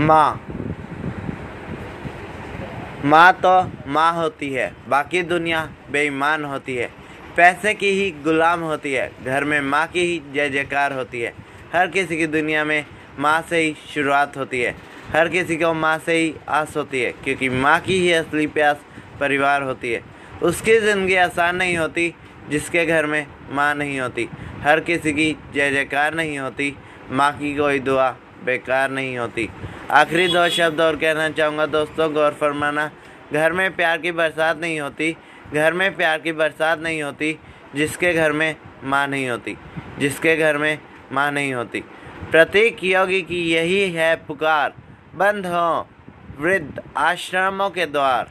माँ। माँ तो माँ होती है, बाकी दुनिया बेईमान होती है। पैसे की ही गुलाम होती है, घर में माँ की ही जय जयकार होती है। हर किसी की दुनिया में माँ से ही शुरुआत होती है। हर किसी को माँ से ही आस होती है, क्योंकि माँ की ही असली प्यास परिवार होती है। उसकी ज़िंदगी आसान नहीं होती, जिसके घर में माँ नहीं होती। हर किसी की जय जयकार नहीं होती, माँ की कोई दुआ बेकार नहीं होती। आखिरी दो शब्द और कहना चाहूँगा दोस्तों, गौर फरमाना, घर में प्यार की बरसात नहीं होती, घर में प्यार की बरसात नहीं होती, जिसके घर में माँ नहीं होती, जिसके घर में माँ नहीं होती। प्रतीक योगी की यही है पुकार, बंद हो, वृद्ध आश्रमों के द्वार।